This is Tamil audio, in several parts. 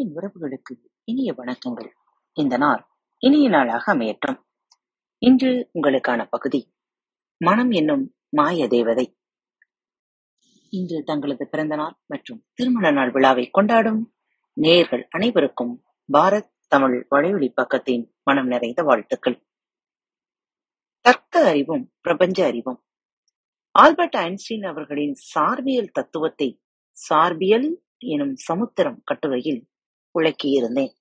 அன்பின் உறவுகளுக்கு இனிய வணக்கங்கள். இந்த நாள் இனிய நாளாக அமையட்டும். இன்று உங்களுக்கான பகுதி மனம் என்னும் மாய தேவதை. இன்று தங்களது பிறந்த நாள் மற்றும் திருமண நாள் விழாவை கொண்டாடும் நேயர்கள் அனைவருக்கும் பாரத் தமிழ் வலையொலி பக்கத்தின் மனம் நிறைந்த வாழ்த்துக்கள். தர்க்க அறிவும் பிரபஞ்ச அறிவும். ஆல்பர்ட் ஐன்ஸ்டீன் அவர்களின் சார்பியல் தத்துவத்தை சார்பியல் எனும் சமுத்திரம் கட்டுரையில் விளக்கியிருந்தேன்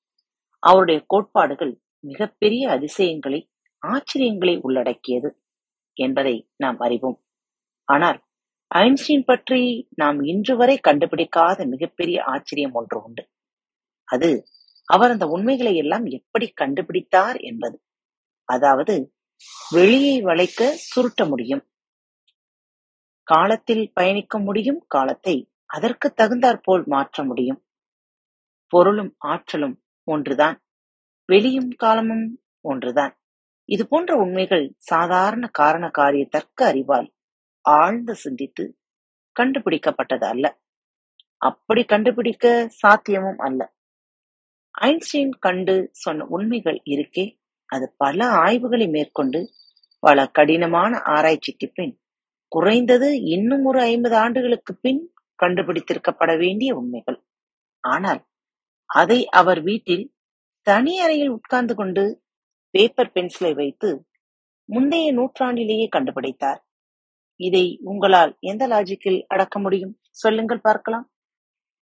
அவருடைய கோட்பாடுகள் மிகப்பெரிய அதிசயங்களை ஆச்சரியங்களை உள்ளடக்கியது என்பதை நாம் அறிவோம். ஆனால் ஐன்ஸ்டீன் பற்றி நாம் இன்று வரை கண்டுபிடிக்காத மிகப்பெரிய ஆச்சரியம் ஒன்று உண்டு. அது அவர் அந்த உண்மைகளை எல்லாம் எப்படி கண்டுபிடித்தார் என்பது. அதாவது வெளியை வளைக்க சுருட்ட முடியும். காலத்தில் பயணிக்க முடியும் காலத்தை அதற்கு தகுந்தாற்போல் மாற்ற முடியும். பொருளும் ஆற்றலும் ஒன்றுதான். வெளியும் காலமும் ஒன்றுதான். இது போன்ற உண்மைகள் சாதாரண காரண காரிய தர்க்க அறிவால் ஆழ்ந்து சிந்தித்து கண்டுபிடிக்கப்பட்டது அல்ல. அப்படி கண்டுபிடிக்க சாத்தியமும் அல்ல. ஐன்ஸ்டீன் கண்டு சொன்ன உண்மைகள் இருக்கே அது பல ஆய்வுகளை மேற்கொண்டு பல கடினமான ஆராய்ச்சிக்கு பின் குறைந்தது இன்னும் ஒரு ஐம்பது ஆண்டுகளுக்கு பின் கண்டுபிடித்திருக்கப்பட வேண்டிய உண்மைகள். ஆனால் அதை அவர் வீட்டில் தனி அறையில் உட்கார்ந்து கொண்டு பேப்பர் பென்சிலை வைத்து முந்தைய நூற்றாண்டிலேயே கண்டுபிடித்தார். இதை உங்களால் எந்த லாஜிக்கில் அடக்க முடியும்? சொல்லுங்கள் பார்க்கலாம்.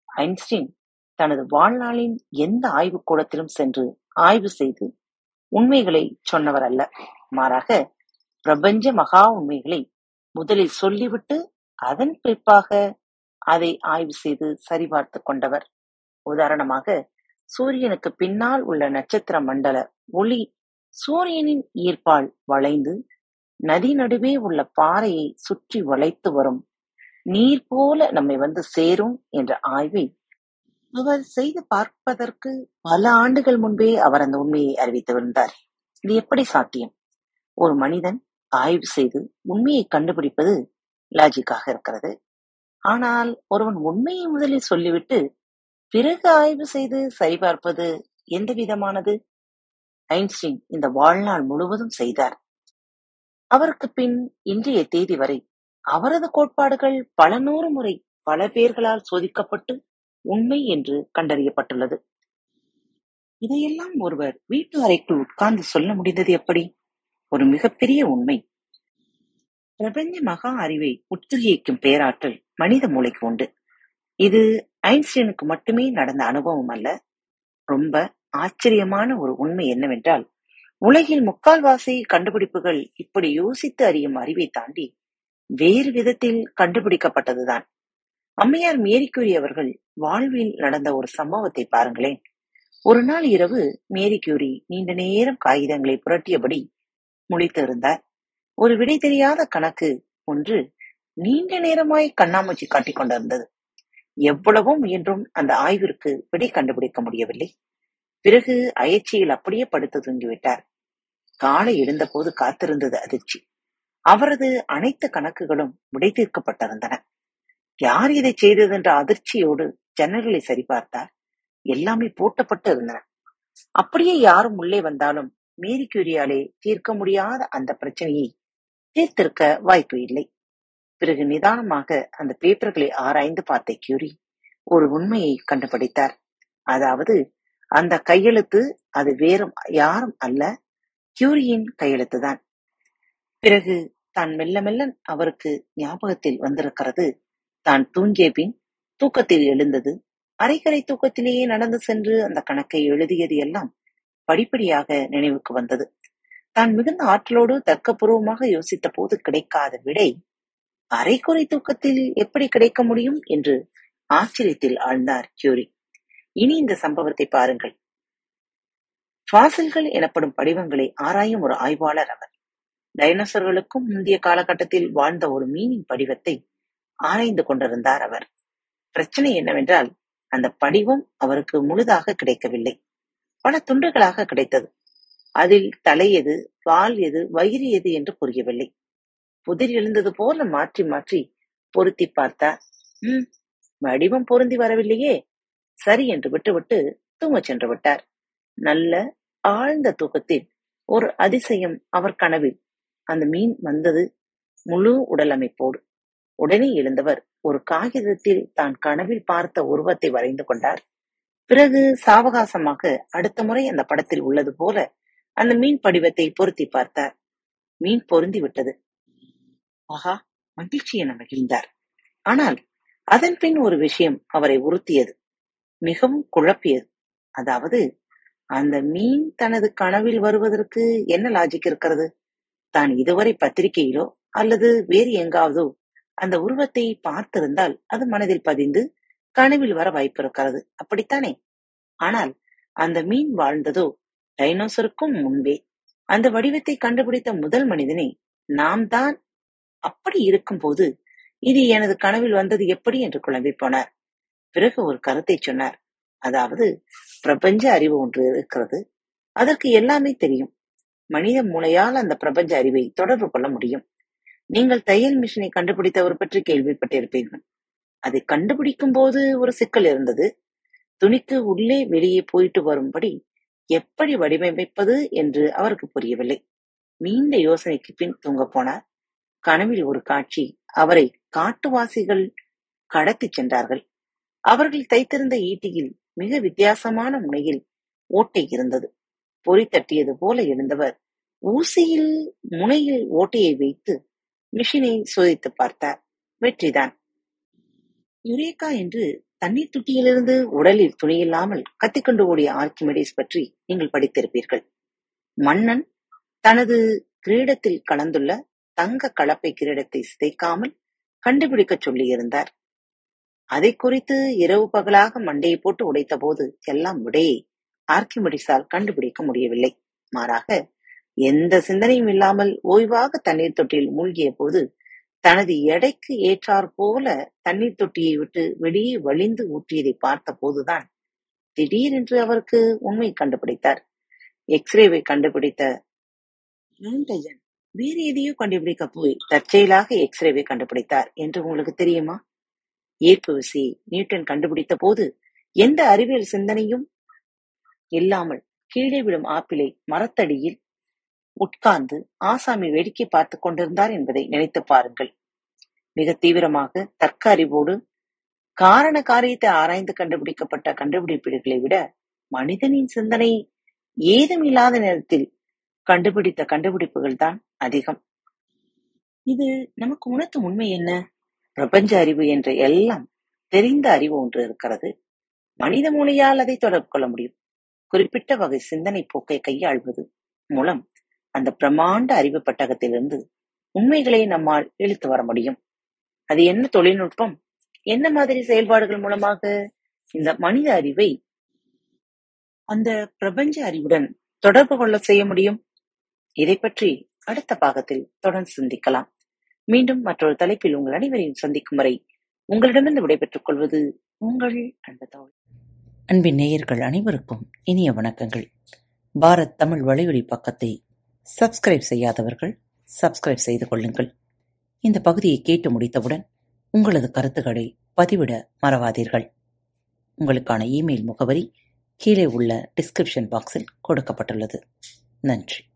ஐன்ஸ்டீன் தனது வாழ்நாளின் எந்த ஆய்வுக்கூடத்திலும் சென்று ஆய்வு செய்து உண்மைகளை சொன்னவர் அல்ல. மாறாக பிரபஞ்ச மகா உண்மைகளை முதலில் சொல்லிவிட்டு அதன் பிற்பாக அதை ஆய்வு செய்து சரிபார்த்து கொண்டவர். உதாரணமாக சூரியனுக்கு பின்னால் உள்ள நட்சத்திர மண்டல ஒளி சூரியனின் ஈர்ப்பால் வளைந்து நதி நடுவே உள்ள பாறையை சுற்றி வளைத்து வரும். நீர் போல நம்மை வந்து சேரும் என்ற ஆய்வை அவர் செய்து பார்ப்பதற்கு பல ஆண்டுகள் முன்பே அவர் அந்த உண்மையை அறிவித்து வந்தார். இது எப்படி சாத்தியம்? ஒரு மனிதன் ஆய்வு செய்து உண்மையை கண்டுபிடிப்பது லாஜிக்காக இருக்கிறது. ஆனால் ஒருவன் உண்மையை முதலில் சொல்லிவிட்டு பிறகு ஆய்வு செய்து சரிபார்ப்பது எந்த விதமானது? ஐன்ஸ்டீன் இந்த வாழ்நாள் முழுவதும் செய்தார். அவருக்கு பின் இன்றைய தேதி வரை அவரது கோட்பாடுகள் பல நூறு முறை பல பேர்களால் சோதிக்கப்பட்டு உண்மை என்று கண்டறியப்பட்டுள்ளது. இதையெல்லாம் ஒருவர் வீட்டு அறைக்குள் உட்கார்ந்து சொல்ல முடிந்தது எப்படி? ஒரு மிகப்பெரிய உண்மை. பிரபஞ்ச மகா அறிவை உத்கிரிக்கும் பேராற்றல் மனித மூளைக்கு உண்டு. இது ஐன்ஸ்டீனுக்கு மட்டுமே நடந்த அனுபவம் அல்ல ரொம்ப ஆச்சரியமான ஒரு உண்மை என்னவென்றால் உலகில் முக்கால்வாசி கண்டுபிடிப்புகள் இப்படி யோசித்து அறியும் அறிவை தாண்டி வேறு விதத்தில் கண்டுபிடிக்கப்பட்டதுதான். அம்மையார் மேரிக்குரி அவர்கள் வாழ்வில் நடந்த ஒரு சம்பவத்தை பாருங்களேன். ஒரு நாள் இரவு மேரி கியூரி நீண்ட நேரம் காகிதங்களை புரட்டியபடி முழித்து இருந்தார். ஒரு விடை தெரியாத கணக்கு ஒன்று நீண்ட நேரமாய் கண்ணாமூச்சி காட்டிக் கொண்டிருந்தது. எவ்வளவோ முயன்றும் அந்த ஆய்விற்கு விடை கண்டுபிடிக்க முடியவில்லை. பிறகு அயற்சியில் அப்படியே படுத்து தூங்கிவிட்டார். காலை எழுந்தபோது காத்திருந்தது அதிர்ச்சி. அவரது அனைத்து கணக்குகளும் விடை தீர்க்கப்பட்டிருந்தன. யார் இதை செய்தது என்ற அதிர்ச்சியோடு ஜன்னல்களை சரிபார்த்தார். எல்லாமே பூட்டப்பட்டு இருந்தன. அப்படியே யாரும் உள்ளே வந்தாலும் மேரி கியூரியாலே தீர்க்க முடியாத அந்த பிரச்சனையை தீர்த்திருக்க வாய்ப்பு இல்லை. பிறகு நிதானமாக அந்த பேப்பர்களை ஆராய்ந்து பார்த்த கியூரி ஒரு உண்மையை கண்டுபிடித்தார். அதாவது அந்த கையெழுத்து அது வேறும் யாரும் அல்ல கியூரியின் கையெழுத்துதான் பிறகு தான் மெல்ல மெல்ல அவருக்கு ஞாபகத்தில் வந்திருக்கிறது தான் தூங்கிய பின் தூக்கத்தில் எழுந்தது. அரைக்கரை தூக்கத்திலேயே நடந்து சென்று அந்த கணக்கை எழுதியது எல்லாம் படிப்படியாக நினைவுக்கு வந்தது. தான் மிகுந்த ஆற்றலோடு தர்க்கபூர்வமாக யோசித்த போது கிடைக்காத விடை அரைக்குறை தூக்கத்தில் எப்படி கிடைக்க முடியும் என்று ஆச்சரியத்தில் ஆழ்ந்தார் கியூரி. இனி இந்த சம்பவத்தை பாருங்கள். பாசில்கள் எனப்படும் படிவங்களை ஆராயும் ஒரு ஆய்வாளர் அவர். டைனோசர்களுக்கும் முந்தைய காலகட்டத்தில் வாழ்ந்த ஒரு மீனின் படிவத்தை ஆராய்ந்து கொண்டிருந்தார் அவர். பிரச்சனை என்னவென்றால் அந்த படிவம் அவருக்கு முழுதாக கிடைக்கவில்லை. பல துண்டுகளாக கிடைத்தது. அதில் தலை எது வால் எது வயிறு எது என்று புரியவில்லை. புதிர் எழுந்தது போல மாற்றி மாற்றி பொருத்தி பார்த்தார். ம் வடிவம் பொருந்தி வரவில்லையே. சரி என்று விட்டுவிட்டு தூங்கச் சென்று விட்டார். நல்ல ஆழ்ந்த தூக்கத்தில் ஒரு அதிசயம் அவர் கனவில். அந்த மீன் வந்தது முழு உடல் அமைப்போடு. உடனே எழுந்தவர் ஒரு காகிதத்தில் தான் கனவில் பார்த்த உருவத்தை வரைந்து கொண்டார். பிறகு சாவகாசமாக அடுத்த முறை அந்த படத்தில் உள்ளது போல அந்த மீன் படிவத்தை பொருத்தி பார்த்தார். மீன் பொருந்தி விட்டது. ஆஹா மகிழ்ச்சி என மகிழ்ந்தார் ஆனால் அதன் பின் ஒரு விஷயம் அவரை உறுத்தியது. மிகவும் குழப்பியது. அதாவது அந்த மீன் தனது கனவில் வருவதற்கு என்ன லாஜிக் இருக்கிறது? தான் இதுவரை பத்திரிகையிலோ அல்லது வேறு எங்காவதோ அந்த உருவத்தை பார்த்திருந்தால் அது மனதில் பதிந்து கனவில் வர வாய்ப்பு இருக்கிறது அப்படித்தானே? ஆனால் அந்த மீன் வாழ்ந்ததோ டைனோசருக்கும் முன்பே அந்த வடிவத்தை கண்டுபிடித்த முதல் மனிதனை நாம் தான் அப்படி இருக்கும்போது இது எனது கனவில் வந்தது எப்படி? என்று குழம்பி போனார். பிறகு ஒரு கருத்தை சொன்னார். அதாவது பிரபஞ்ச அறிவு ஒன்று இருக்கிறது. அதற்கு எல்லாமே தெரியும். மனித மூளையால் அந்த பிரபஞ்ச அறிவை தொடர்பு கொள்ள முடியும். நீங்கள் தையல் மிஷினை கண்டுபிடித்தவர் பற்றி கேள்விப்பட்டிருப்பீர்கள். அதை கண்டுபிடிக்கும் போது ஒரு சிக்கல் இருந்தது. துணிக்கு உள்ளே வெளியே போயிட்டு வரும்படி எப்படி வடிவமைப்பது என்று அவருக்கு புரியவில்லை. நீண்ட யோசனைக்கு பின் தூங்க போனார். கனவில் ஒரு காட்சி. அவரை காட்டுவாசிகள் கடத்தி சென்றார்கள். அவர்கள் தைத்திருந்த ஈட்டியில் மிக வித்தியாசமான முனையில் ஓட்டை இருந்தது. பொறி தட்டியது போல எழுந்தவர். ஊசியில் முனையில் ஓட்டையை வைத்து மிஷினை சோதித்து பார்த்தார். வெற்றிதான். யுரேகா என்று தண்ணீர் துட்டியிலிருந்து உடலில் துணியில்லாமல் கத்திக்கொண்டு ஓடிய ஆர்கிமெடிஸ் பற்றி நீங்கள் படித்திருப்பீர்கள். மன்னன் தனது கிரீடத்தில் கலந்துள்ள தங்க கலப்பை கிரீடத்தை சிதைக்காமல் கண்டுபிடிக்கச் சொல்லியிருந்தார். அதை குறித்து இரவு பகலாக மண்டையை போட்டு உடைத்த போது எல்லாம் விடையை ஆர்கிமெடிஸால் கண்டுபிடிக்க முடியவில்லை. மாறாக எந்த சிந்தனையும் இல்லாமல் ஓய்வாக தண்ணீர் தொட்டியில் மூழ்கிய போது தனது எடைக்கு ஏற்றாற் போல தண்ணீர் தொட்டியை விட்டு வெளியே வழிந்து ஊற்றியதை பார்த்த போதுதான் திடீரென்று அவருக்கு உண்மை கண்டுபிடித்தார். எக்ஸ்ரேவை கண்டுபிடித்த ஆண்டஜன் வேறு எதையோ கண்டுபிடிக்க போய் தற்செயலாக எக்ஸ்ரேவை கண்டுபிடித்தார் என்று உங்களுக்கு தெரியுமா? ஈர்ப்பு விசையை நியூட்டன் கண்டுபிடித்த போது எந்த அறிவியல் சிந்தனையும் இல்லாமல் கீழே விழும் ஆப்பிளை மரத்தடியில் உட்கார்ந்து ஆசாமி வேடிக்கை பார்த்துக் கொண்டிருந்தார் என்பதை நினைத்து பாருங்கள். மிக தீவிரமாக தர்க்க அறிவோடு காரண காரியத்தை ஆராய்ந்து கண்டுபிடிக்கப்பட்ட கண்டுபிடிப்பீடுகளை விட மனிதனின் சிந்தனை ஏதும் இல்லாத நேரத்தில் கண்டுபிடித்த கண்டுபிடிப்புகள் தான் அதிகம். இது நமக்கு உணர்த்து உண்மை என்ன? பிரபஞ்ச அறிவு என்ற எல்லாம் தெரிந்த அறிவு ஒன்று இருக்கிறது. மனித மூளையால் அதை தொடர்பு கொள்ள முடியும். குறிப்பிட்ட வகை சிந்தனை போக்கை கையாள்வது மூலம் அந்த பிரம்மாண்ட அறிவு பட்டகத்திலிருந்து உண்மைகளை நம்மால் இழுத்து வர முடியும். அது என்ன தொழில்நுட்பம்? என்ன மாதிரி செயல்பாடுகள் மூலமாக இந்த மனித அறிவை அந்த பிரபஞ்ச அறிவுடன் தொடர்பு கொள்ள செய்ய முடியும்? இதை பற்றி அடுத்த பாகத்தில் தொடர்ந்து சிந்திக்கலாம். மீண்டும் மற்றொரு தலைப்பில் உங்கள் அனைவரையும் சந்திக்கும் வரை உங்களிடமிருந்து விடைபெற்றுக் கொள்வது உங்கள் அன்பு தோழி அன்பின் நேயர்கள் அனைவருக்கும் இனிய வணக்கங்கள். பாரத் தமிழ் வலையொலி பக்கத்தை சப்ஸ்கிரைப் செய்யாதவர்கள் சப்ஸ்கிரைப் செய்து கொள்ளுங்கள். இந்த பகுதியை கேட்டு முடித்தவுடன் உங்களது கருத்துக்களை பதிவிட மறவாதீர்கள். உங்களுக்கான இமெயில் முகவரி கீழே உள்ள டிஸ்கிரிப்ஷன் பாக்ஸில் கொடுக்கப்பட்டுள்ளது. நன்றி.